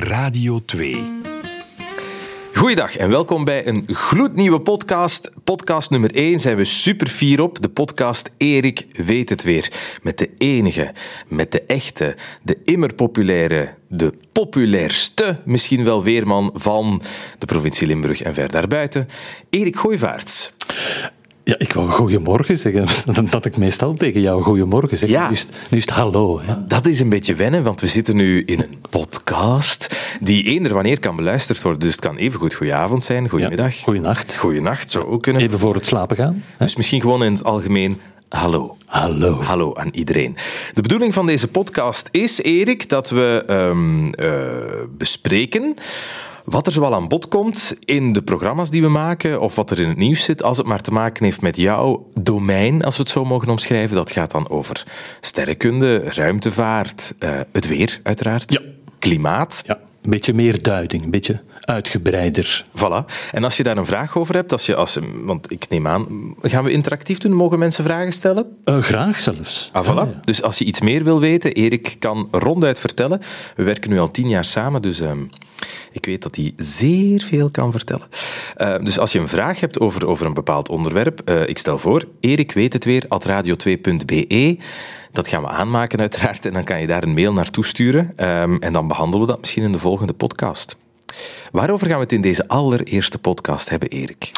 Radio 2. Goeiedag en welkom bij een gloednieuwe podcast. Podcast nummer 1 zijn we super fier op. De podcast Erik weet het weer. Met de enige, met de echte, de immer populaire, de populairste misschien wel weerman van de provincie Limburg en ver daarbuiten. Erik Gooivaerts. Ja, ik wou goeiemorgen zeggen. Dat ik meestal tegen jou goeiemorgen zeg. Ja. Nu, is, nu is het hallo. Hè. Dat is een beetje wennen, want we zitten nu in een podcast die eender wanneer kan beluisterd worden. Dus het kan even goed goedenavond zijn, goedemiddag. Ja, goeienacht. Goeienacht zou ook kunnen. Even voor het slapen gaan. Hè. Dus misschien gewoon in het algemeen hallo. Hallo. Hallo aan iedereen. De bedoeling van deze podcast is, Erik, dat we ehm, eh, bespreken wat er zoal aan bod komt in de programma's die we maken, of wat er in het nieuws zit, als het maar te maken heeft met jouw domein, als we het zo mogen omschrijven. Dat gaat dan over sterrenkunde, ruimtevaart, eh, het weer uiteraard, Ja. klimaat. Ja, een beetje meer duiding, een beetje uitgebreider. Voilà. En als je daar een vraag over hebt, als je, als, want ik neem aan, gaan we interactief doen? Mogen mensen vragen stellen? Eh, graag zelfs. Ah, voilà. Ja, ja. Dus als je iets meer wil weten, Erik kan ronduit vertellen. We werken nu al tien jaar samen, dus ehm, ik weet dat hij zeer veel kan vertellen. Eh, dus als je een vraag hebt over, over een bepaald onderwerp, eh, ik stel voor, Erik weet het weer, at radio2.be. Dat gaan we aanmaken uiteraard en dan kan je daar een mail naartoe sturen. Ehm, en dan behandelen we dat misschien in de volgende podcast. Waarover gaan we het in deze allereerste podcast hebben, Erik?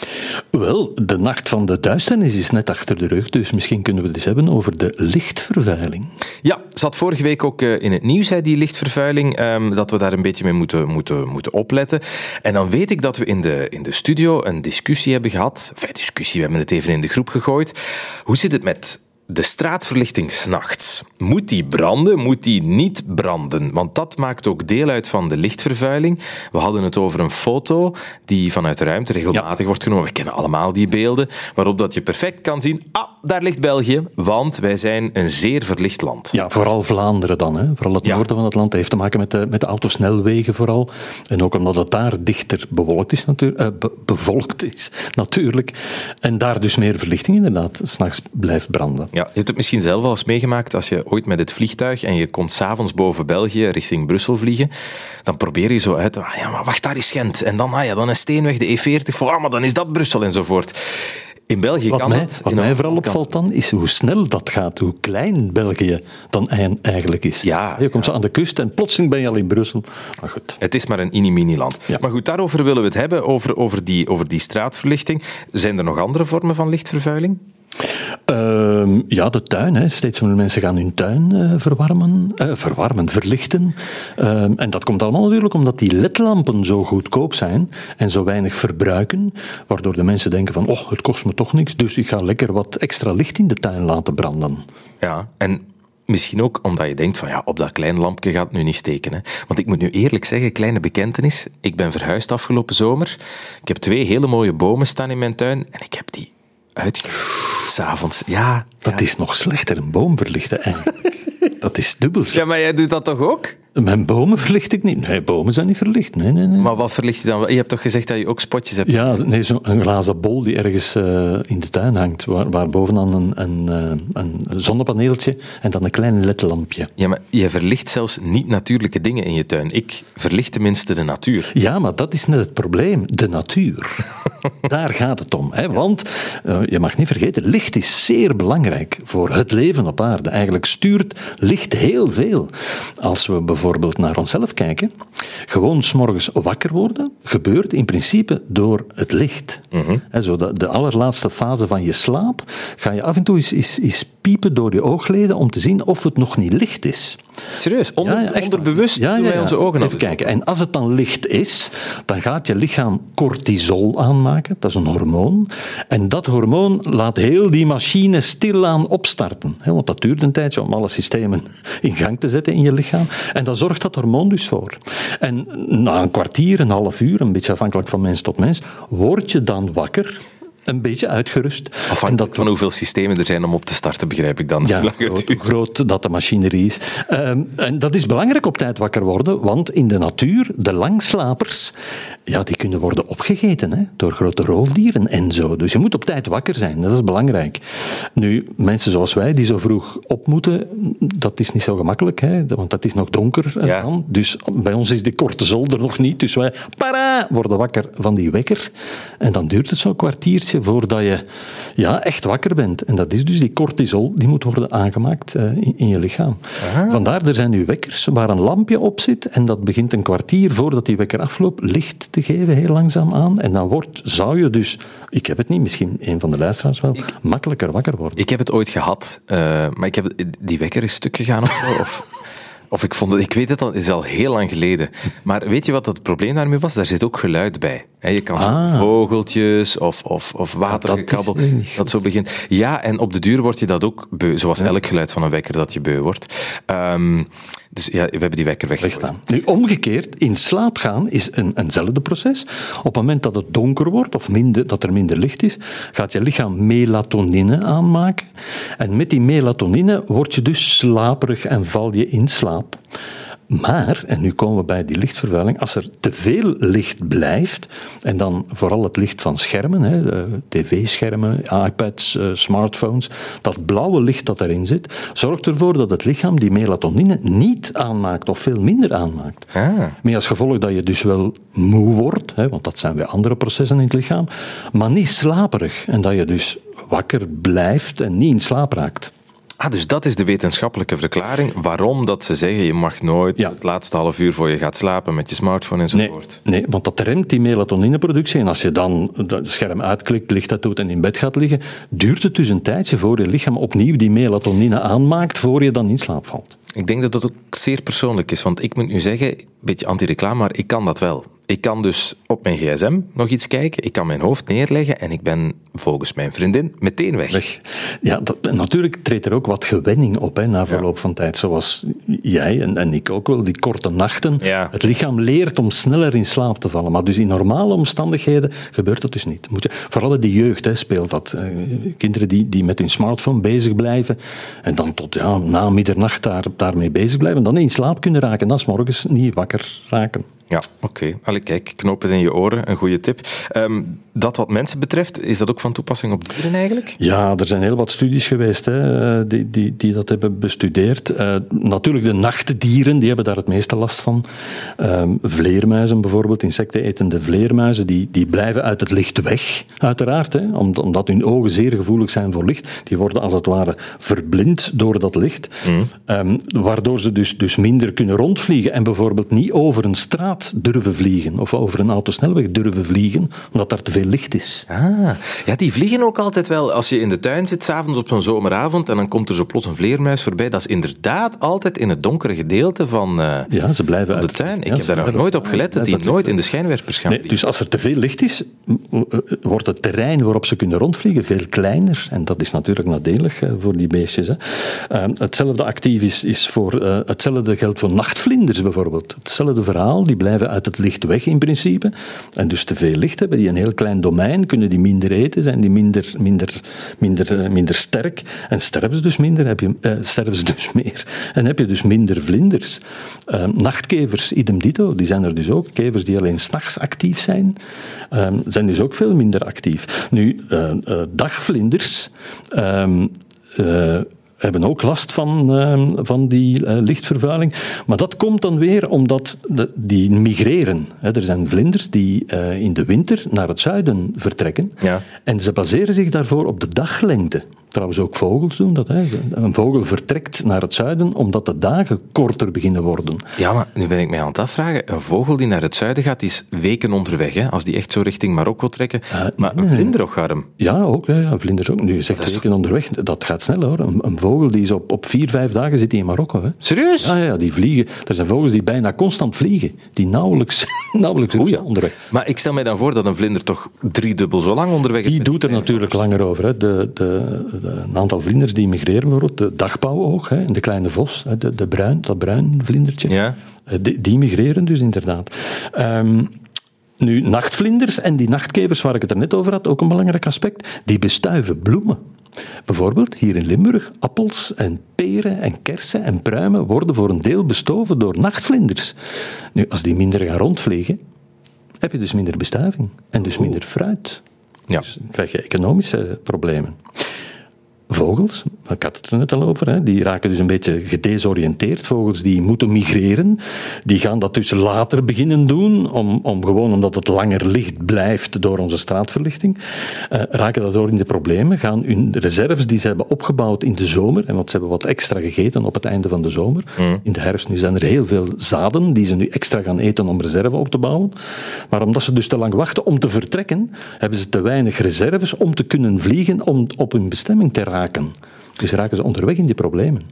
Wel, de nacht van de duisternis is net achter de rug, dus misschien kunnen we het eens hebben over de lichtvervuiling. Ja, zat vorige week ook eh, in het nieuws, die lichtvervuiling, ehm, dat we daar een beetje mee moeten, moeten, moeten opletten. En dan weet ik dat we in de, in de studio een discussie hebben gehad. Enfin, discussie, we hebben het even in de groep gegooid. Hoe zit het met de straatverlichting s'nachts? Moet die branden? Moet die niet branden? Want dat maakt ook deel uit van de lichtvervuiling. We hadden het over een foto die vanuit de ruimte regelmatig wordt genomen. We kennen allemaal die beelden, waarop dat je perfect kan zien, ah, daar ligt België, want wij zijn een zeer verlicht land. Ja, vooral Vlaanderen dan. Hè. Vooral het Ja. noorden van het land. Dat heeft te maken met de, met de autosnelwegen vooral. En ook omdat het daar dichter bewolkt is, natuur, eh, be- bevolkt is, natuurlijk. En daar dus meer verlichting inderdaad s'nachts blijft branden. Ja, je hebt het misschien zelf al eens meegemaakt als je ooit met het vliegtuig en je komt s'avonds boven België richting Brussel vliegen. Dan probeer je zo uit, ah ja, maar wacht, daar is Gent. En dan, ah ja, dan is Steenweg, de E40, voor, ah, maar dan is dat Brussel enzovoort. In België Wat kan mij, wat in mij vooral opvalt dan, is hoe snel dat gaat, hoe klein België dan ei- eigenlijk is. Ja, je komt zo aan de kust en plotseling ben je al in Brussel. Maar goed. Het is maar een mini-mini-land. Ja. Maar goed, daarover willen we het hebben, over, over, die, over die straatverlichting. Zijn er nog andere vormen van lichtvervuiling? Ehm, ja, de tuin. Hè. Steeds meer mensen gaan hun tuin eh, verwarmen, eh, verwarmen, verlichten. Ehm, en dat komt allemaal natuurlijk omdat die ledlampen zo goedkoop zijn en zo weinig verbruiken, waardoor de mensen denken van, oh, het kost me toch niks, dus ik ga lekker wat extra licht in de tuin laten branden. Ja, en misschien ook omdat je denkt van ja, op dat klein lampje gaat het nu niet steken. Hè. Want ik moet nu eerlijk zeggen, kleine bekentenis, ik ben verhuisd afgelopen zomer. Ik heb twee hele mooie bomen staan in mijn tuin en ik heb die S'avonds, ja. Dat is nog slechter, een boom verlichten eigenlijk. dat is dubbel. Ja, maar jij doet dat toch ook? Mijn bomen verlicht ik niet. Nee, bomen zijn niet verlicht. Nee, nee, nee. Maar wat verlicht je dan? Je hebt toch gezegd dat je ook spotjes hebt? Ja, nee, zo'n glazen bol die ergens eh, in de tuin hangt, waar, waar bovenaan een, een, eh, een zonnepaneeltje en dan een klein ledlampje. Ja, maar je verlicht zelfs niet natuurlijke dingen in je tuin. Ik verlicht tenminste de natuur. Ja, maar dat is net het probleem, de natuur. Daar gaat het om. Hè? Want eh, je mag niet vergeten, licht is zeer belangrijk voor het leven op aarde. Eigenlijk stuurt licht heel veel. Als we bijvoorbeeld naar onszelf kijken, gewoon s'morgens wakker worden, gebeurt in principe door het licht. Hè, zo de, de allerlaatste fase van je slaap ga je af en toe eens, eens, eens piepen door je oogleden om te zien of het nog niet licht is. Serieus, onder, Ja, onderbewust. Ja, doen wij onze ogen Even kijken. En als het dan licht is, dan gaat je lichaam cortisol aanmaken. Dat is een hormoon. En dat hormoon laat heel die machine stilaan opstarten. Want dat duurt een tijdje om alle systemen in gang te zetten in je lichaam. En daar zorgt dat hormoon dus voor. En na een kwartier, een half uur, een beetje afhankelijk van mens tot mens, word je dan wakker. Een beetje uitgerust. Afhankelijk dat, van hoeveel systemen er zijn om op te starten, begrijp ik dan. Ja, groot, groot, dat de machinerie is. Um, en dat is belangrijk op tijd wakker worden, want in de natuur, de langslapers, ja, die kunnen worden opgegeten hè, door grote roofdieren en zo. Dus je moet op tijd wakker zijn, dat is belangrijk. Nu, mensen zoals wij die zo vroeg op moeten, dat is niet zo gemakkelijk, hè, want dat is nog donker. Ja. Dus bij ons is die korte zolder nog niet, dus wij para, worden wakker van die wekker. En dan duurt het zo'n kwartiertje voordat je ja, echt wakker bent. En dat is dus die cortisol, die moet worden aangemaakt uh, in, in, je lichaam. Aha. Vandaar, er zijn nu wekkers waar een lampje op zit en dat begint een kwartier voordat die wekker afloopt, licht te geven, heel langzaam aan. En dan wordt, zou je dus, ik heb het niet, misschien een van de luisteraars wel, makkelijker wakker worden. Ik heb het ooit gehad, uh, maar ik heb, die wekker is stuk gegaan of zo. Of... Of ik vond het, ik weet het al, is al heel lang geleden. Maar weet je wat het probleem daarmee was? Daar zit ook geluid bij. Je kan ah. vogeltjes of, of, of watergekabbel, dat, dat, zo begint. Ja, en op de duur word je dat ook beu, zoals elk geluid van een wekker dat je beu wordt. Um, dus ja, we hebben die wekker weggedaan. Nu, omgekeerd, in slaap gaan is een, eenzelfde proces. Op het moment dat het donker wordt of minder, dat er minder licht is, gaat je lichaam melatonine aanmaken. En met die melatonine word je dus slaperig en val je in slaap. Maar, en nu komen we bij die lichtvervuiling, als er te veel licht blijft, en dan vooral het licht van schermen, eh, tv-schermen, iPads, eh, smartphones, dat blauwe licht dat erin zit, zorgt ervoor dat het lichaam die melatonine niet aanmaakt of veel minder aanmaakt. Ah. Met als gevolg dat je dus wel moe wordt, want dat zijn weer andere processen in het lichaam, maar niet slaperig. En dat je dus wakker blijft en niet in slaap raakt. Ah, dus dat is de wetenschappelijke verklaring waarom dat ze zeggen je mag nooit het laatste half uur voor je gaat slapen met je smartphone enzovoort. Nee, nee, want dat remt die melatonineproductie en als je dan het scherm uitklikt, licht dat doet en in bed gaat liggen, duurt het dus een tijdje voor je lichaam opnieuw die melatonine aanmaakt voor je dan in slaap valt. Ik denk dat dat ook zeer persoonlijk is, want ik moet nu zeggen, een beetje anti-reclame, maar ik kan dat wel. Ik kan dus op mijn gsm nog iets kijken, ik kan mijn hoofd neerleggen en ik ben volgens mijn vriendin meteen weg. Ja, dat, natuurlijk treedt er ook wat gewenning op hè, na verloop van tijd. Zoals jij en, en, ik ook wel, die korte nachten. Het lichaam leert om sneller in slaap te vallen. Maar dus in normale omstandigheden gebeurt dat dus niet. Moet je, vooral de jeugd hè, speelt dat. Eh, kinderen die, die met hun smartphone bezig blijven en dan tot ja, na middernacht daar, daarmee bezig blijven, dan in slaap kunnen raken. Dan is morgens niet wakker raken. Ja, oké. Okay. Kijk, knoop het in je oren, een goede tip. Um, dat wat mensen betreft, is dat ook van toepassing op dieren eigenlijk? Ja, er zijn heel wat studies geweest hè, eh, die, die, die dat hebben bestudeerd. Uh, natuurlijk, de nachtdieren die hebben daar het meeste last van. Um, vleermuizen bijvoorbeeld, insectenetende vleermuizen, die, die blijven uit het licht weg, uiteraard. Hè, omdat hun ogen zeer gevoelig zijn voor licht. Die worden als het ware verblind door dat licht. Mm. Um, waardoor ze dus, dus minder kunnen rondvliegen en bijvoorbeeld niet over een straat durven vliegen of over een autosnelweg durven vliegen, omdat daar te veel licht is. Ah, ja, die vliegen ook altijd wel. Als je in de tuin zit, s'avonds op zo'n zomeravond, en dan komt er zo plots een vleermuis voorbij. Dat is inderdaad altijd in het donkere gedeelte van, uh, ja, ze blijven de tuin. Ik heb daar nog nooit op gelet dat die nooit in de schijnwerpers gaan nee, Dus als er te veel licht is, wordt het terrein waarop ze kunnen rondvliegen veel kleiner. En dat is natuurlijk nadelig uh, voor die beestjes. Hè. Uh, hetzelfde actief is, is voor, hetzelfde geldt voor nachtvlinders bijvoorbeeld. Hetzelfde verhaal, die blijven uit het licht weg in principe. En dus te veel licht hebben die een heel klein domein, kunnen die minder eten, zijn die minder, minder, minder, eh, minder sterk. En sterven ze dus minder, heb je, sterven ze dus meer. En heb je dus minder vlinders. Uh, nachtkevers, idem dito, die zijn er dus ook. Kevers die alleen s'nachts actief zijn, ehm, zijn dus ook veel minder actief. Nu, dagvlinders ehm, hebben ook last van, ehm, van die uh, lichtvervuiling. Maar dat komt dan weer omdat de, die migreren. er zijn vlinders die uh, in de winter naar het zuiden vertrekken. Ja. En ze baseren zich daarvoor op de daglengte. Trouwens, ook vogels doen dat. Hè. Een vogel vertrekt naar het zuiden omdat de dagen korter beginnen worden. Ja, maar nu ben ik mij aan het afvragen. Een vogel die naar het zuiden gaat, is weken onderweg. Hè, als die echt zo richting Marokko trekken. Uh, maar een vlinder ook? Ja, ook. Ja, vlinders ook. Nu, je zegt weken onderweg. Dat gaat snel hoor. Een, een, vogel die is op, op vier, vijf dagen zit in Marokko. Hè. Serieus? Ja, ja, die vliegen. Er zijn vogels die bijna constant vliegen. Die nauwelijks, nauwelijks ja. onderweg. Maar ik stel mij dan voor dat een vlinder toch driedubbel zo lang onderweg is. Die doet er natuurlijk langer over. Hè. De, de, een aantal vlinders die migreren, bijvoorbeeld de dagbouwoog, hè, de kleine vos, de, de bruin, dat bruin vlindertje, ja. Eh, die, die migreren dus inderdaad. Um, Nu, nachtvlinders en die nachtkevers waar ik het er net over had, ook een belangrijk aspect, die bestuiven bloemen. Bijvoorbeeld hier in Limburg, appels en peren en kersen en pruimen worden voor een deel bestoven door nachtvlinders. Nu, als die minder gaan rondvliegen, heb je dus minder bestuiving en dus minder fruit. Ja. Dus dan krijg je economische problemen. Vogels, ik had het er net al over, hè, die raken dus een beetje gedesoriënteerd. Vogels die moeten migreren, die gaan dat dus later beginnen doen, om, om gewoon omdat het langer licht blijft door onze straatverlichting, eh, raken daardoor in de problemen, gaan hun reserves die ze hebben opgebouwd in de zomer, en want ze hebben wat extra gegeten op het einde van de zomer, in de herfst nu zijn er heel veel zaden die ze nu extra gaan eten om reserve op te bouwen, maar omdat ze dus te lang wachten om te vertrekken, hebben ze te weinig reserves om te kunnen vliegen om op hun bestemming te raken. Dus raken ze onderweg in die problemen.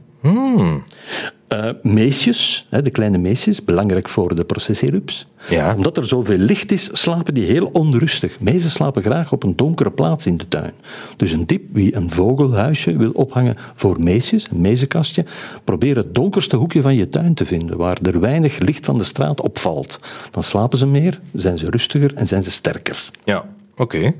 Eh, meesjes, hè, de kleine meesjes, belangrijk voor de processierups. Ja. Omdat er zoveel licht is, slapen die heel onrustig. Meesten slapen graag op een donkere plaats in de tuin. Dus een tip, wie een vogelhuisje wil ophangen voor meesjes, een mezenkastje, probeer het donkerste hoekje van je tuin te vinden, waar er weinig licht van de straat opvalt. Dan slapen ze meer, zijn ze rustiger en zijn ze sterker. Ja, oké.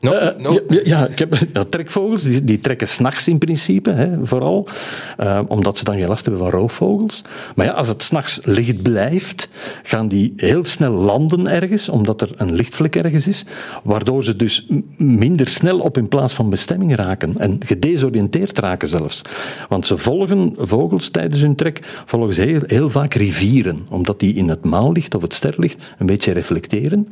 Eh. Ja, ja, ja, ik heb, ja, trekvogels die, die trekken s'nachts in principe, hè, vooral. eh, omdat ze dan geen last hebben van roofvogels. Maar ja, als het s'nachts licht blijft, gaan die heel snel landen ergens, omdat er een lichtvlek ergens is. Waardoor ze dus minder snel op hun plaats van bestemming raken. En gedesoriënteerd raken zelfs. Want ze volgen, vogels tijdens hun trek, volgen ze heel, heel vaak rivieren. Omdat die in het maanlicht of het sterlicht een beetje reflecteren.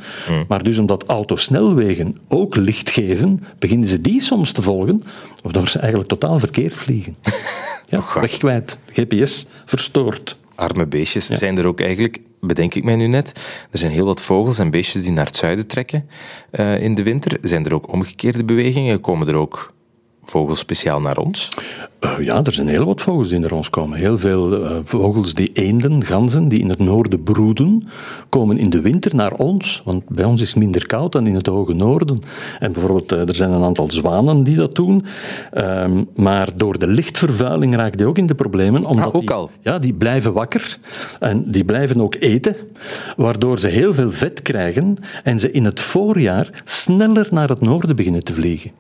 Maar dus omdat autosnelwegen ook licht geven, beginnen ze die soms te volgen, waardoor ze eigenlijk totaal verkeerd vliegen. Ja, Och, weg kwijt. GPS verstoord. Arme beestjes. Zijn er ook eigenlijk, bedenk ik mij nu net, er zijn heel wat vogels en beestjes die naar het zuiden trekken eh, in de winter. Zijn er ook omgekeerde bewegingen? Komen er ook vogels speciaal naar ons? Eh, ja, er zijn heel wat vogels die naar ons komen. Heel veel eh, vogels die eenden, ganzen, die in het noorden broeden, komen in de winter naar ons. Want bij ons is het minder koud dan in het hoge noorden. En bijvoorbeeld, eh, er zijn een aantal zwanen die dat doen. Ehm, maar door de lichtvervuiling raken die ook in de problemen. Omdat Ah, ook die, al? Ja, die blijven wakker. En die blijven ook eten. Waardoor ze heel veel vet krijgen. En ze in het voorjaar sneller naar het noorden beginnen te vliegen.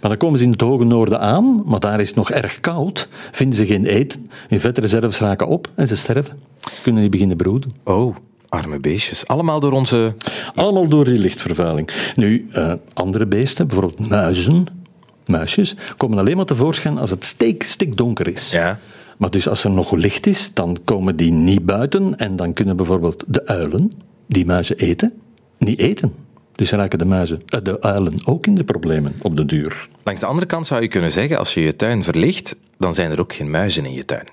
Maar dan komen ze in het hoge noorden aan, maar daar is het nog erg koud, vinden ze geen eten, hun vetreserves raken op en ze sterven. Kunnen die beginnen broeden. Oh, arme beestjes. Allemaal door onze... Allemaal door die lichtvervuiling. Nu, eh, andere beesten, bijvoorbeeld muizen, muisjes, komen alleen maar tevoorschijn als het steek, stikdonker is. Ja. Maar dus als er nog licht is, dan komen die niet buiten en dan kunnen bijvoorbeeld de uilen, die muizen eten, niet eten. Dus raken de, muizen, eh, de uilen ook in de problemen op de duur. Langs de andere kant zou je kunnen zeggen, als je je tuin verlicht, dan zijn er ook geen muizen in je tuin.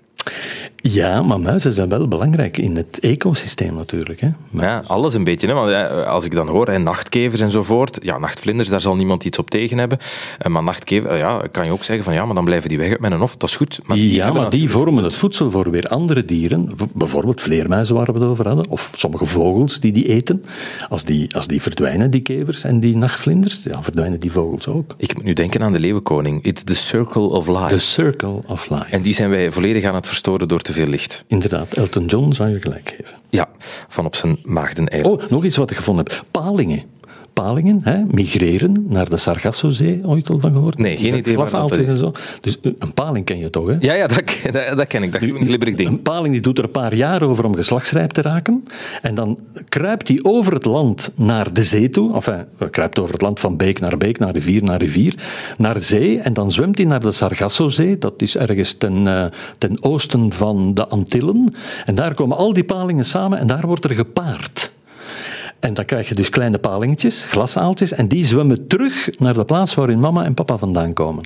Ja, maar muizen zijn wel belangrijk in het ecosysteem natuurlijk. Hè. Ja, alles een beetje. Hè? Want eh, als ik dan hoor, hè, nachtkevers enzovoort, ja, nachtvlinders, daar zal niemand iets op tegen hebben. Eh, Maar nachtkever, eh, ja, kan je ook zeggen van ja, maar dan blijven die weg uit mijn hof. Dat is goed. Maar ja, maar die vormen het voedsel voor weer andere dieren. Bijvoorbeeld vleermuizen waar we het over hadden. Of sommige vogels die die eten. Als die, als die verdwijnen, die kevers en die nachtvlinders, ja, verdwijnen die vogels ook. Ik moet nu denken aan de leeuwenkoning. It's the circle of life. The circle of life. En die zijn wij volledig aan het verstoren door te veel licht. Inderdaad, Elton John zou je gelijk geven. Ja, van op zijn maagdeneiland. Oh, nog iets wat ik gevonden heb. Palingen. Palingen, hè, migreren naar de Sargassozee, ooit al van gehoord? Nee, geen idee waar dat is. en zo. Dus eh, een paling ken je toch, hè? Ja, ja dat, dat, dat ken ik. Dat groen glibberig ding. Een paling die doet er een paar jaar over om geslachtsrijp te raken. En dan kruipt hij over het land naar de zee toe. Enfin, hij kruipt over het land van beek naar beek, naar rivier naar rivier, naar zee. En dan zwemt hij naar de Sargassozee. Dat is ergens ten, eh, ten oosten van de Antillen. En daar komen al die palingen samen en daar wordt er gepaard. En dan krijg je dus kleine palingetjes, glasaaltjes, en die zwemmen terug naar de plaats waar hun mama en papa vandaan komen.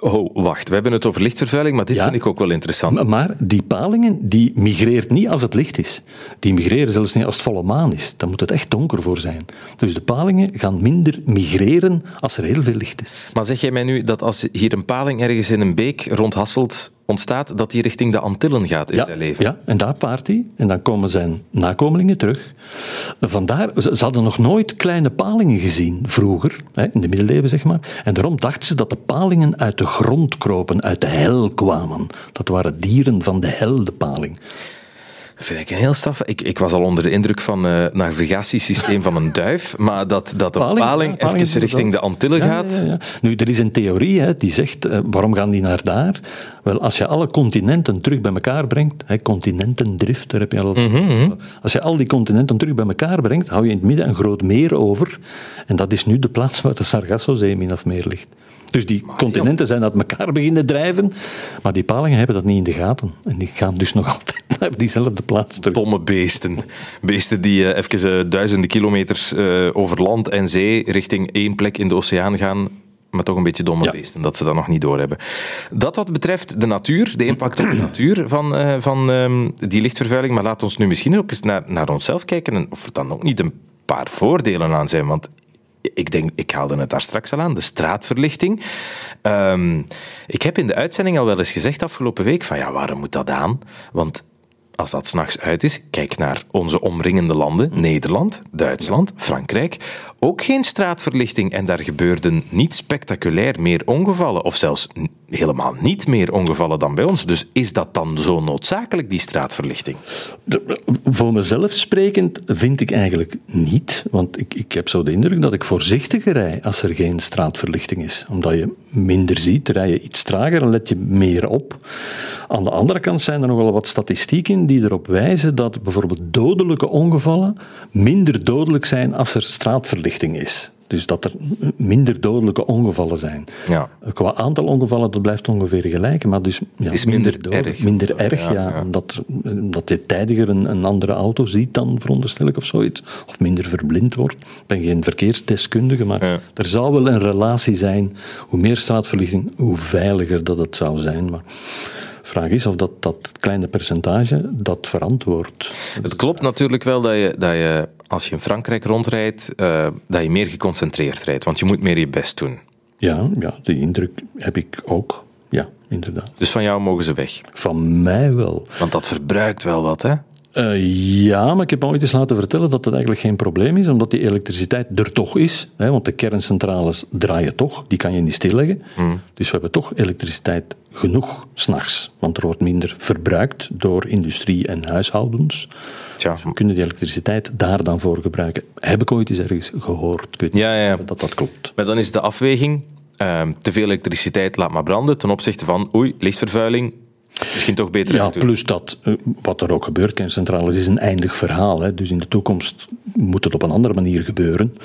Oh, wacht. We hebben het over lichtvervuiling, maar dit Ja. vind ik ook wel interessant. Maar- Maar die palingen, die migreert niet als het licht is. Die migreren zelfs niet als het volle maan is. Dan moet het echt donker voor zijn. Dus de palingen gaan minder migreren als er heel veel licht is. Maar zeg jij mij nu dat als hier een paling ergens in een beek rond Hasselt ontstaat, dat die richting de Antillen gaat in Ja, zijn leven? ja, en daar paart hij. En dan komen zijn nakomelingen terug. Vandaar, ze ze hadden nog nooit kleine palingen gezien vroeger, hè, in de middeleeuwen zeg maar. En daarom dachten ze dat de palingen uit de grond kropen, uit de hel kwamen. Dat waren dieren van de hel, de paling. Vind ik een heel straf. Ik, ik was al onder de indruk van het uh, navigatiesysteem van een duif, maar dat, dat de paling, paling, paling even richting de Antillen ja, gaat. Ja, nu, er is een theorie hè, die zegt, uh, waarom gaan die naar daar? Wel, als je alle continenten terug bij elkaar brengt, hè, continentendrift, daar heb je al... Mm -hmm. Als je al die continenten terug bij elkaar brengt, hou je in het midden een groot meer over. En dat is nu de plaats waar de Sargassozee min of meer ligt. Dus die continenten zijn uit elkaar beginnen drijven, maar die palingen hebben dat niet in de gaten. En die gaan dus nog altijd naar diezelfde plaats terug. Domme beesten. Beesten die uh, even uh, duizenden kilometers uh, over land en zee richting één plek in de oceaan gaan, maar toch een beetje domme ja. beesten, dat ze dat nog niet doorhebben. Dat wat betreft de natuur, de impact op de natuur van, uh, van um, die lichtvervuiling, maar laat ons nu misschien ook eens naar, naar onszelf kijken en of er dan ook niet een paar voordelen aan zijn, want ik denk, ik haalde het daar straks al aan, de straatverlichting. Um, ik heb in de uitzending al wel eens gezegd afgelopen week van ja, waarom moet dat aan? Want als dat s'nachts uit is, kijk naar onze omringende landen, Nederland, Duitsland, Frankrijk, ook geen straatverlichting en daar gebeurden niet spectaculair meer ongevallen, of zelfs helemaal niet meer ongevallen dan bij ons. Dus is dat dan zo noodzakelijk, die straatverlichting? Voor mezelf sprekend vind ik eigenlijk niet, want ik, ik heb zo de indruk dat ik voorzichtiger rij als er geen straatverlichting is. Omdat je minder ziet, rij je iets trager en let je meer op. Aan de andere kant zijn er nog wel wat statistieken die erop wijzen dat bijvoorbeeld dodelijke ongevallen minder dodelijk zijn als er straatverlichting is. Dus dat er minder dodelijke ongevallen zijn. Ja. Qua aantal ongevallen, dat blijft ongeveer gelijk. Maar dus ja, is minder, minder erg. Minder erg, ja. ja, ja. Omdat, omdat je tijdiger een, een, andere auto ziet dan, veronderstel ik, of zoiets. Of minder verblind wordt. Ik ben geen verkeersdeskundige, maar er zou wel een relatie zijn. Hoe meer straatverlichting, hoe veiliger dat het zou zijn. Maar vraag is of dat, dat kleine percentage dat verantwoordt. Het klopt natuurlijk wel dat je, dat je als je in Frankrijk rondrijdt, uh, dat je meer geconcentreerd rijdt, want je moet meer je best doen. Ja, ja, die indruk heb ik ook. Ja, inderdaad. Dus van jou mogen ze weg? Van mij wel. Want dat verbruikt wel wat, hè? Uh, ja, maar ik heb me ooit eens laten vertellen dat dat eigenlijk geen probleem is, omdat die elektriciteit er toch is. Hè, want de kerncentrales draaien toch, die kan je niet stilleggen. Mm. Dus we hebben toch elektriciteit genoeg s'nachts, want er wordt minder verbruikt door industrie en huishoudens. Tja. Dus we kunnen die elektriciteit daar dan voor gebruiken. Heb ik ooit eens ergens gehoord. Ik weet ja, ja. dat dat klopt. Maar dan is de afweging, uh, te veel elektriciteit laat maar branden, ten opzichte van, oei, lichtvervuiling, Misschien toch beter Ja, plus dat, wat er ook gebeurt, kerncentrales is een eindig verhaal. Hè. Dus in de toekomst moet het op een andere manier gebeuren.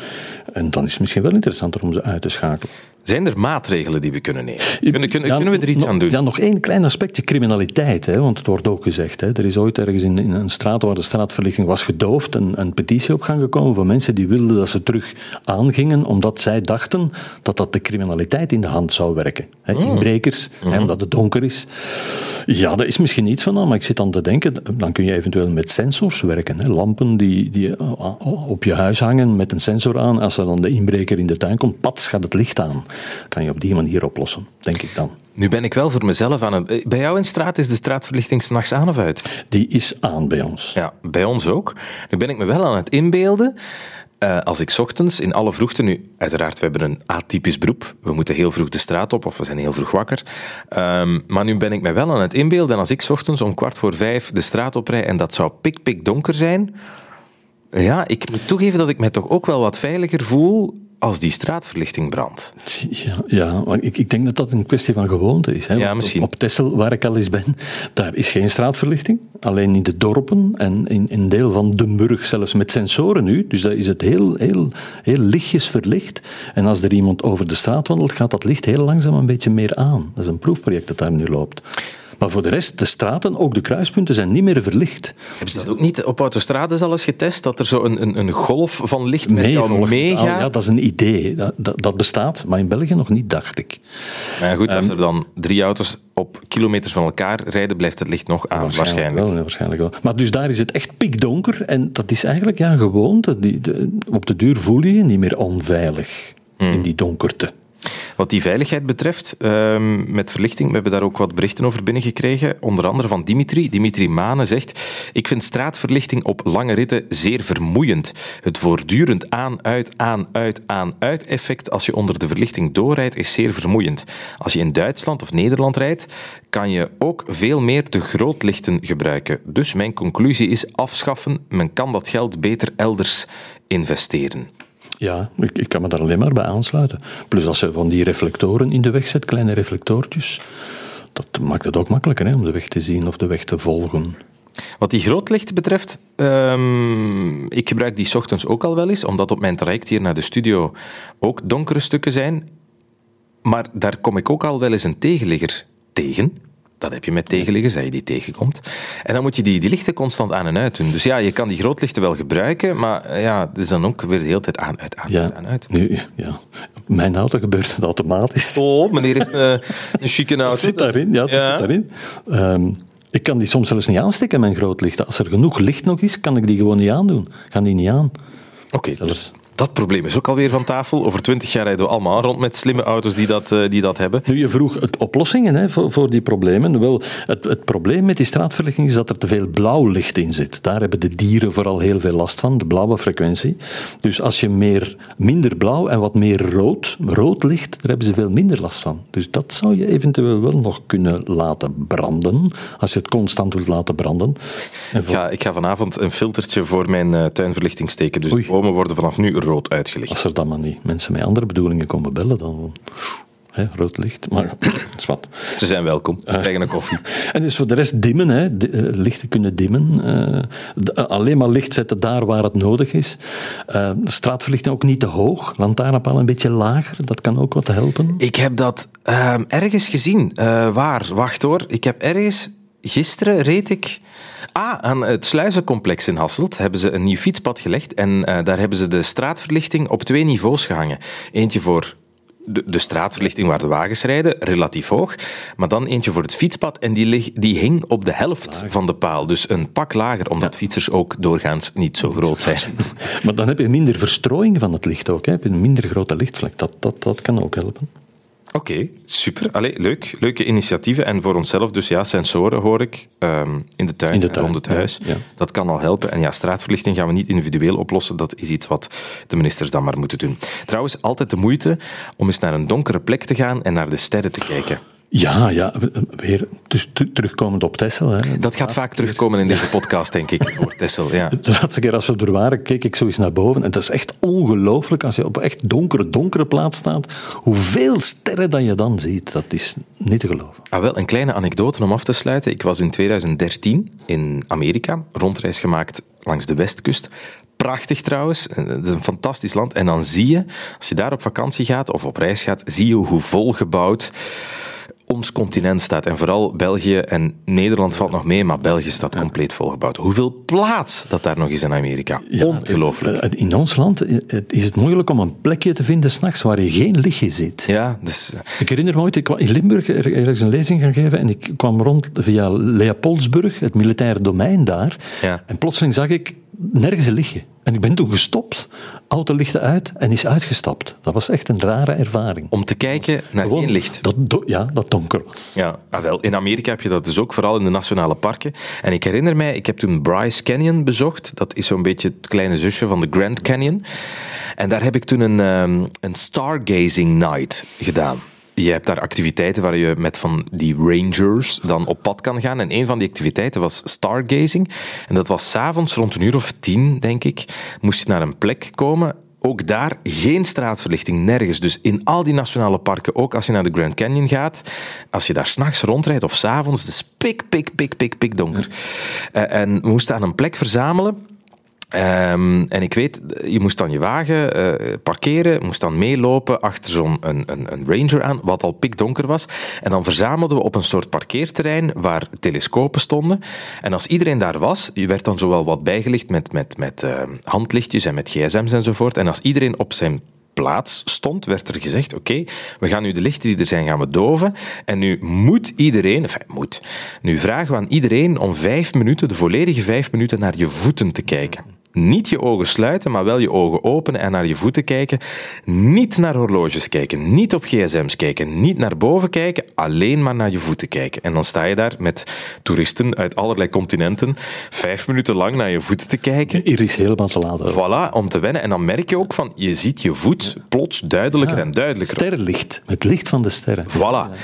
En dan is het misschien wel interessanter om ze uit te schakelen. Zijn er maatregelen die we kunnen nemen? Kunnen, kunnen, ja, kunnen we er iets aan doen? Ja, nog één klein aspectje criminaliteit. Hè, want het wordt ook gezegd. Hè, er is ooit ergens in, in, een straat waar de straatverlichting was gedoofd een, een petitie op gang gekomen van mensen die wilden dat ze terug aangingen omdat zij dachten dat dat de criminaliteit in de hand zou werken. Hè, Oh. Inbrekers, hè, omdat het donker is. Ja, dat is misschien iets van, maar ik zit aan te denken, dan kun je eventueel met sensors werken. Hè. Lampen die, die uh, op je huis hangen met een sensor aan. Als er dan de inbreker in de tuin komt, pats gaat het licht aan. Kan je op die manier oplossen, denk ik dan. Nu ben ik wel voor mezelf aan het... Bij jou in straat is de straatverlichting s'nachts aan of uit? Die is aan bij ons. Ja, bij ons ook. Nu ben ik me wel aan het inbeelden... Uh, als ik ochtends in alle vroegte, nu uiteraard, we hebben een atypisch beroep, we moeten heel vroeg de straat op of we zijn heel vroeg wakker. Um, maar nu ben ik me wel aan het inbeelden als ik ochtends om kwart voor vijf de straat oprij en dat zou pik pik donker zijn. Ja, ik moet toegeven dat ik mij toch ook wel wat veiliger voel als die straatverlichting brandt. Ja, ja maar ik, ik denk dat dat een kwestie van gewoonte is. Hè? Ja, misschien. Op, op Texel, waar ik al eens ben, daar is geen straatverlichting. Alleen in de dorpen en in een deel van de Burg zelfs met sensoren nu. Dus daar is het heel, heel, heel lichtjes verlicht. En als er iemand over de straat wandelt, gaat dat licht heel langzaam een beetje meer aan. Dat is een proefproject dat daar nu loopt. Maar voor de rest, de straten, ook de kruispunten, zijn niet meer verlicht. Hebben ze dat ook niet op autostrades al eens getest? Dat er zo een, een, een golf van licht met nee, jou meegaat? Ja, dat is een idee. Dat, dat, dat, bestaat, maar in België nog niet, dacht ik. Maar ja, goed, als er dan drie auto's op kilometers van elkaar rijden, blijft het licht nog aan, waarschijnlijk. waarschijnlijk. Wel, ja, waarschijnlijk wel. Maar dus daar is het echt pikdonker en dat is eigenlijk ja, een gewoonte. Die, de, op de duur voel je je niet meer onveilig Hmm. in die donkerte. Wat die veiligheid betreft, ehm, met verlichting, we hebben daar ook wat berichten over binnengekregen. Onder andere van Dimitri. Dimitri Mane zegt: Ik vind straatverlichting op lange ritten zeer vermoeiend. Het voortdurend aan, uit, aan, uit, aan, uit effect als je onder de verlichting doorrijdt is zeer vermoeiend. Als je in Duitsland of Nederland rijdt, kan je ook veel meer de grootlichten gebruiken. Dus mijn conclusie is afschaffen. Men kan dat geld beter elders investeren. Ja, ik, ik, kan me daar alleen maar bij aansluiten. Plus als je van die reflectoren in de weg zet, kleine reflectoortjes, dat maakt het ook makkelijker hè, om de weg te zien of de weg te volgen. Wat die grootlichten betreft, um, ik gebruik die ochtends ook al wel eens, omdat op mijn traject hier naar de studio ook donkere stukken zijn. Maar daar kom ik ook al wel eens een tegenligger tegen. Dat heb je met tegenliggers, dat je die tegenkomt. En dan moet je die, die lichten constant aan en uit doen. Dus ja, je kan die grootlichten wel gebruiken, maar eh, ja, het is dan ook weer de hele tijd aan, uit, aan, ja, aan, uit. Nu, ja. Mijn auto gebeurt het automatisch. Oh, meneer heeft uh, een chique auto. Dat zit daarin, ja, dat ja. zit daarin. Um, ik kan die soms zelfs niet aansteken, mijn grootlichten. Als er genoeg licht nog is, kan ik die gewoon niet aandoen. Gaan die niet aan. Oké, okay, dus dat probleem is ook alweer van tafel. Over twintig jaar rijden we allemaal rond met slimme auto's die dat, uh, die dat hebben. Nu, je vroeg het oplossingen hè, voor, voor die problemen. Wel, het, het probleem met die straatverlichting is dat er te veel blauw licht in zit. Daar hebben de dieren vooral heel veel last van, de blauwe frequentie. Dus als je meer, minder blauw en wat meer rood, rood licht, daar hebben ze veel minder last van. Dus dat zou je eventueel wel nog kunnen laten branden, als je het constant wilt laten branden. Voor... Ik, ga, ik ga vanavond een filtertje voor mijn uh, tuinverlichting steken. Dus Oei. de bomen worden vanaf nu rood uitgelicht. Als er dan maar niet mensen met andere bedoelingen komen bellen, dan hè, rood licht. Maar is wat. Ze zijn welkom. We krijgen een koffie. en dus voor de rest dimmen, hè, de, uh, lichten kunnen dimmen. Uh, de, uh, alleen maar licht zetten daar waar het nodig is. straatverlichting ook niet te hoog. Lantaarnpaal een beetje lager. Dat kan ook wat helpen. Ik heb dat ehm, ergens gezien. waar? Wacht hoor. Ik heb ergens... Gisteren reed ik Ah, aan het Sluizencomplex in Hasselt hebben ze een nieuw fietspad gelegd en uh, daar hebben ze de straatverlichting op twee niveaus gehangen. Eentje voor de, de, straatverlichting waar de wagens rijden, relatief hoog. Maar dan eentje voor het fietspad en die, lig, die hing op de helft van de paal. Dus een pak lager, omdat ja. fietsers ook doorgaans niet zo groot zijn. Maar dan heb je minder verstrooiing van het licht ook. Hè? Heb je een minder grote lichtvlek. Dat, dat, dat kan ook helpen. Oké, okay, super. Allee, leuk. Leuke initiatieven. En voor onszelf dus, ja, sensoren hoor ik um, in, de tuin, in de tuin, rond het ja, huis. Ja. Dat kan al helpen. En ja, straatverlichting gaan we niet individueel oplossen. Dat is iets wat de ministers dan maar moeten doen. Trouwens, altijd de moeite om eens naar een donkere plek te gaan en naar de sterren te kijken. Ja, ja, weer dus terugkomend op Tessel. Hè. Dat gaat vaak terugkomen in deze podcast, denk ik, het woord Tessel. Ja. De laatste keer als we er waren, keek ik zo eens naar boven. En dat is echt ongelooflijk, als je op een echt donkere, donkere plaats staat, hoeveel sterren dat je dan ziet. Dat is niet te geloven. Ah, wel, een kleine anekdote om af te sluiten. Ik was in 2013 in Amerika, rondreis gemaakt langs de westkust. Prachtig trouwens, het is een fantastisch land. En dan zie je, als je daar op vakantie gaat of op reis gaat, zie je hoe volgebouwd ons continent staat. En vooral België en Nederland valt nog mee, maar België staat compleet volgebouwd. Hoeveel plaats dat daar nog is in Amerika. Ja, Ongelooflijk. In ons land is het moeilijk om een plekje te vinden s'nachts waar je geen lichtje ziet. Ja, dus... Ik herinner me ooit, ik kwam in Limburg ergens een lezing gaan geven en ik kwam rond via Leopoldsburg, het militaire domein daar. Ja. En plotseling zag ik nergens een lichtje. En ik ben toen gestopt, auto lichten uit en is uitgestapt. Dat was echt een rare ervaring. Om te kijken naar Gewoon, geen licht. Dat ja, dat donker was. Ja, ah, wel. In Amerika heb je dat dus ook, vooral in de nationale parken. En ik herinner mij, ik heb toen Bryce Canyon bezocht. Dat is zo'n beetje het kleine zusje van de Grand Canyon. En daar heb ik toen een, um, een stargazing night gedaan. Je hebt daar activiteiten waar je met van die rangers dan op pad kan gaan. En een van die activiteiten was stargazing. En dat was s'avonds rond een uur of tien, denk ik, moest je naar een plek komen ook daar geen straatverlichting, nergens. Dus in al die nationale parken, ook als je naar de Grand Canyon gaat, als je daar s'nachts rondrijdt of s'avonds, het is pik, pik, pik, pik, pik donker. Ja. Uh, en we moesten aan een plek verzamelen. Um, en ik weet, je moest dan je wagen uh, parkeren, moest dan meelopen achter zo'n een, een, een, ranger aan, wat al pikdonker was. En dan verzamelden we op een soort parkeerterrein waar telescopen stonden. En als iedereen daar was, je werd dan zowel wat bijgelicht met, met, met uh, handlichtjes en met gsm's enzovoort. En als iedereen op zijn plaats stond, werd er gezegd: Oké, we gaan nu de lichten die er zijn gaan we doven. En nu moet iedereen, enfin, moet. Nu vragen we aan iedereen om vijf minuten, de volledige vijf minuten, naar je voeten te kijken. Niet je ogen sluiten, maar wel je ogen openen en naar je voeten kijken. Niet naar horloges kijken, niet op gsm's kijken, niet naar boven kijken, alleen maar naar je voeten kijken. En dan sta je daar met toeristen uit allerlei continenten vijf minuten lang naar je voeten te kijken. Iris helemaal te laten. Voilà, om te wennen. En dan merk je ook van, je ziet je voet plots duidelijker en duidelijker. Sterrenlicht, het licht van de sterren. Voilà.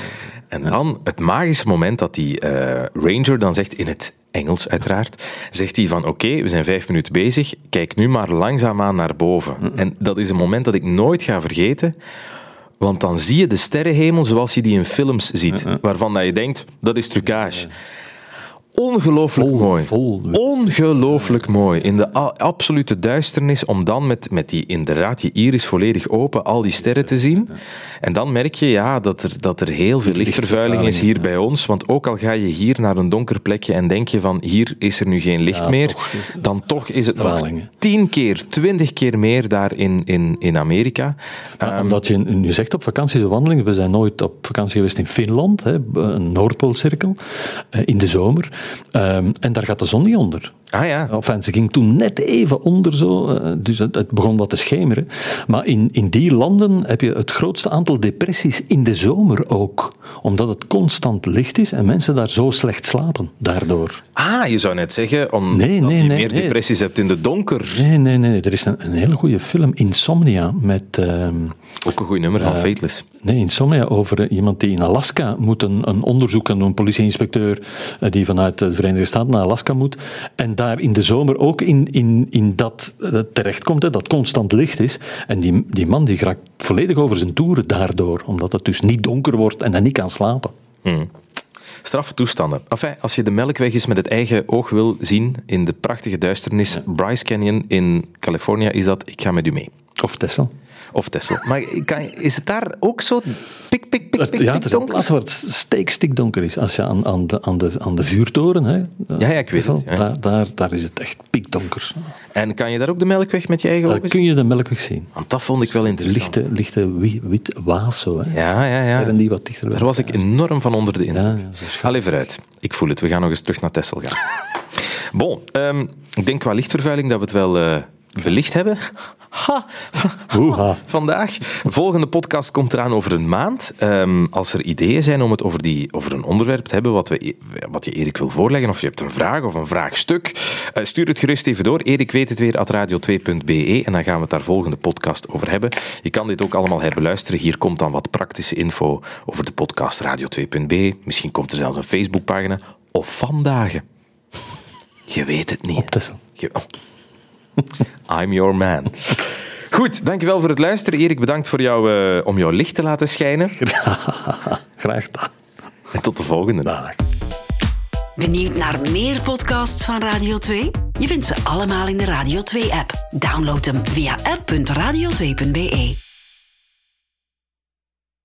En dan het magische moment dat die eh, ranger dan zegt in het Engels uiteraard, zegt hij van oké, we zijn vijf minuten bezig, kijk nu maar langzaamaan naar boven. En dat is een moment dat ik nooit ga vergeten, want dan zie je de sterrenhemel zoals je die in films ziet, waarvan dat je denkt, dat is trucage. Ongelooflijk Vol- mooi. vol- Ongelooflijk mooi. In de absolute duisternis, om dan met, met die, inderdaad, je iris volledig open, al die sterren te zien. En dan merk je ja, dat, er, dat er heel veel lichtvervuiling is hier bij ons. Want ook al ga je hier naar een donker plekje en denk je van hier is er nu geen licht Ja, meer, toch is- dan toch is het nog tien keer, twintig keer meer daar in, in, in Amerika. Ja, omdat je nu zegt op vakantie, de wandeling, we zijn nooit op vakantie geweest in Finland, hè, een Noordpoolcirkel, eh, in de zomer. Ehm, en daar gaat de zon niet onder. Ah ja, Enfin, ze ging toen net even onder zo, eh, dus het, het begon wat te schemeren. Maar in, in die landen heb je het grootste aantal depressies in de zomer ook. Omdat het constant licht is en mensen daar zo slecht slapen daardoor. ah, je zou net zeggen, omdat Nee, nee, je nee, meer depressies hebt in de donker. Nee, nee, nee. Er is een, een hele goede film, Insomnia, met... ehm, Ook een goed nummer van Fateless. Nee, Insomnia over eh, iemand die in Alaska moet een, een onderzoek aan doen, een politieinspecteur eh, die vanuit de Verenigde Staten naar Alaska moet. En daar in de zomer ook in, in, in dat eh, terechtkomt, hè, dat constant licht is. En die, die man die raakt volledig over zijn toeren daardoor, omdat het dus niet donker wordt en hij niet kan slapen. Straffe toestanden. Enfin, als je de Melkweg eens met het eigen oog wil zien in de prachtige duisternis, Bryce Canyon in Californië is dat, ik ga met u mee. Of Tessel. Of Tesla. Maar kan, is het daar ook zo pik, pik, pik, pik, Ja, pik het is een donker? plaats waar het steek donker is. Als je aan, aan, de, aan, de, aan de vuurtoren, hè, Ja, ja, ik weet Tessel, het, ja. Daar, daar, daar is het echt pikdonker. En kan je daar ook de Melkweg met je eigen Daar ogen zien? kun je de melkweg zien. Want dat vond ik wel interessant. Lichte, lichte wi- wit waas zo. Hè. Ja, ja, ja. Sterren die wat dichter Daar was ik enorm van onder de indruk. Allee, vooruit. Ik voel het. We gaan nog eens terug naar Texel gaan. bon, ehm, ik denk qua lichtvervuiling dat we het wel eh, belicht hebben. Ha. Vandaag. Volgende podcast komt eraan over een maand. Ehm, als er ideeën zijn om het over, die, over een onderwerp te hebben wat, we, wat je Erik wil voorleggen, of je hebt een vraag of een vraagstuk, eh, stuur het gerust even door. Erik weet het weer, at radio2.be. En dan gaan we het daar volgende podcast over hebben. Je kan dit ook allemaal herbeluisteren. Hier komt dan wat praktische info over de podcast radio2.be. Misschien komt er zelfs een Facebookpagina. Of vandaag. Je weet het niet. Op. I'm your man. Goed, dankjewel voor het luisteren. Erik, bedankt voor jou, eh, om jouw licht te laten schijnen. Graag gedaan. En tot de volgende. Dag. Benieuwd naar meer podcasts van Radio 2? Je vindt ze allemaal in de Radio 2-app. Download hem via app.radio2.be.